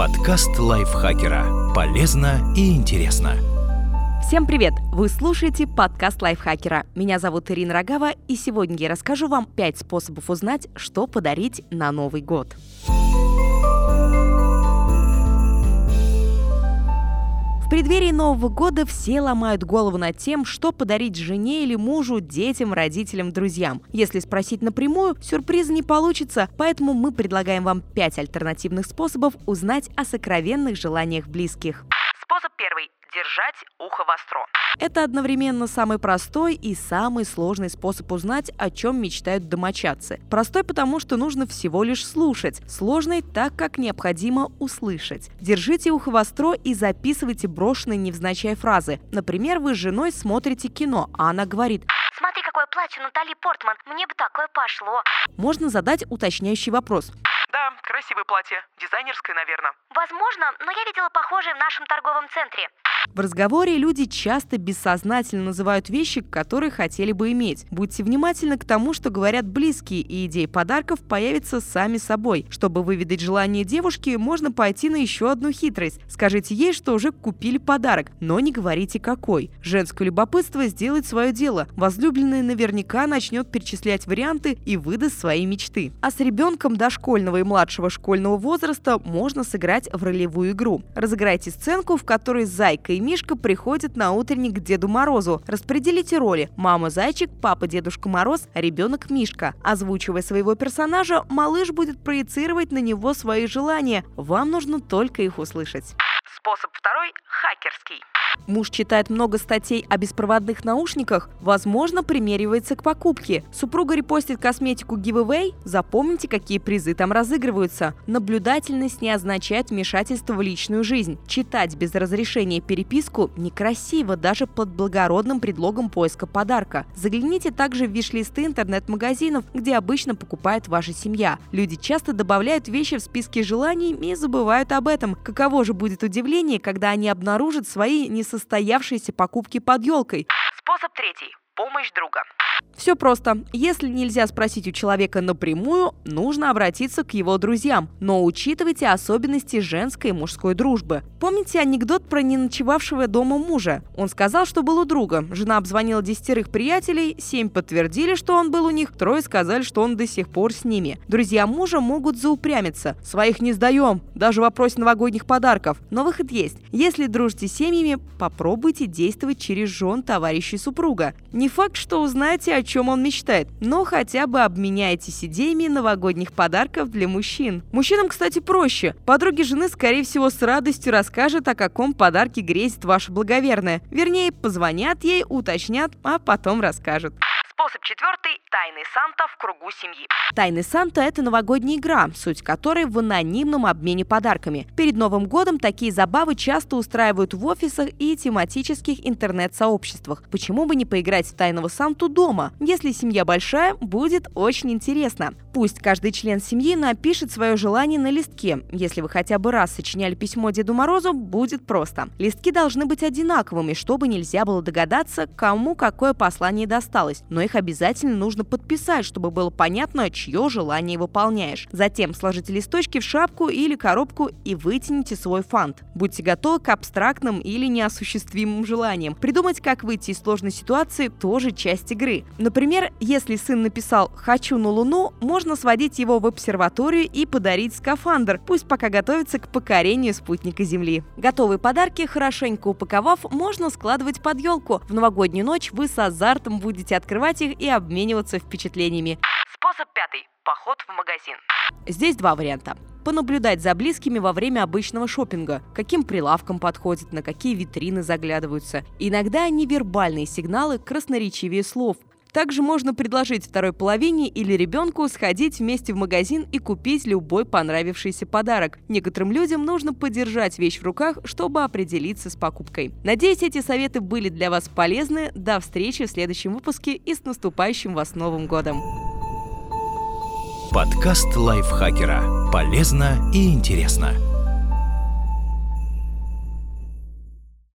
Подкаст лайфхакера. Полезно и интересно. Всем привет! Вы слушаете подкаст лайфхакера. Меня зовут Ирина Рогава, и сегодня я расскажу вам 5 способов узнать, что подарить на Новый год. Преддверии Нового года все ломают голову над тем, что подарить жене или мужу, детям, родителям, друзьям. Если спросить напрямую, сюрприза не получится, поэтому мы предлагаем вам 5 альтернативных способов узнать о сокровенных желаниях близких. Держать ухо востро. Это одновременно самый простой и самый сложный способ узнать, о чем мечтают домочадцы. Простой потому, что нужно всего лишь слушать. Сложный так, как необходимо услышать. Держите ухо востро и записывайте брошенные невзначай фразы. Например, вы с женой смотрите кино, а она говорит Смотри, какое платье Натали Портман. Мне бы такое пошло. Можно задать уточняющий вопрос. Да, красивое платье. Дизайнерское, наверное. Возможно, но я видела похожее в нашем торговом центре. В разговоре люди часто бессознательно называют вещи, которые хотели бы иметь. Будьте внимательны к тому, что говорят близкие, и идеи подарков появятся сами собой. Чтобы выведать желание девушки, можно пойти на еще одну хитрость. Скажите ей, что уже купили подарок, но не говорите какой. Женское любопытство сделает свое дело. Возлюбленная наверняка начнет перечислять варианты и выдаст свои мечты. А с ребенком дошкольного и младшего школьного возраста можно сыграть в ролевую игру. Разыграйте сценку, в которой зайка и Мишка приходят на утренник к Деду Морозу. Распределите роли. Мама Зайчик, папа Дедушка Мороз, ребенок Мишка. Озвучивая своего персонажа, малыш будет проецировать на него свои желания. Вам нужно только их услышать. Способ второй – хакерский. Муж читает много статей о беспроводных наушниках, возможно, примеривается к покупке. Супруга репостит косметику giveaway, запомните, какие призы там разыгрываются. Наблюдательность не означает вмешательство в личную жизнь. Читать без разрешения переписку некрасиво даже под благородным предлогом поиска подарка. Загляните также в виш-листы интернет-магазинов, где обычно покупает ваша семья. Люди часто добавляют вещи в списки желаний и забывают об этом. Каково же будет удивление, когда они обнаружат свои несостоявшиеся покупки под елкой. Способ третий. Помощь друга. Все просто. Если нельзя спросить у человека напрямую, нужно обратиться к его друзьям. Но учитывайте особенности женской и мужской дружбы. Помните анекдот про неночевавшего дома мужа? Он сказал, что был у друга. Жена обзвонила десятерых приятелей, семь подтвердили, что он был у них, трое сказали, что он до сих пор с ними. Друзья мужа могут заупрямиться. Своих не сдаем, даже в вопросе новогодних подарков. Но выход есть. Если дружите семьями, попробуйте действовать через жен товарищей супруга. Не факт, что узнаете знаете, о чем он мечтает, но хотя бы обменяйтесь идеями новогодних подарков для мужчин. Мужчинам, кстати, проще. Подруги жены, скорее всего, с радостью расскажут, о каком подарке грезит ваша благоверная. Вернее, позвонят ей, уточнят, а потом расскажут. Способ четвертый – тайный Санта в кругу семьи. Тайный Санта – это новогодняя игра, суть которой в анонимном обмене подарками. Перед Новым годом такие забавы часто устраивают в офисах и тематических интернет-сообществах. Почему бы не поиграть в Тайного Санту дома? Если семья большая, будет очень интересно. Пусть каждый член семьи напишет свое желание на листке. Если вы хотя бы раз сочиняли письмо Деду Морозу, будет просто. Листки должны быть одинаковыми, чтобы нельзя было догадаться, кому какое послание досталось. Но их обязательно нужно подписать, чтобы было понятно, чье желание выполняешь. Затем сложите листочки в шапку или коробку и вытяните свой фант. Будьте готовы к абстрактным или неосуществимым желаниям. Придумать, как выйти из сложной ситуации, тоже часть игры. Например, если сын написал «хочу на Луну», можно можно сводить его в обсерваторию и подарить скафандр, пусть пока готовится к покорению спутника Земли. Готовые подарки, хорошенько упаковав, можно складывать под елку. В новогоднюю ночь вы с азартом будете открывать их и обмениваться впечатлениями. Способ пятый. Поход в магазин. Здесь два варианта понаблюдать за близкими во время обычного шопинга, каким прилавкам подходят, на какие витрины заглядываются. Иногда невербальные сигналы красноречивее слов. Также можно предложить второй половине или ребенку сходить вместе в магазин и купить любой понравившийся подарок. Некоторым людям нужно подержать вещь в руках, чтобы определиться с покупкой. Надеюсь, эти советы были для вас полезны. До встречи в следующем выпуске и с наступающим вас Новым годом! Подкаст лайфхакера. Полезно и интересно.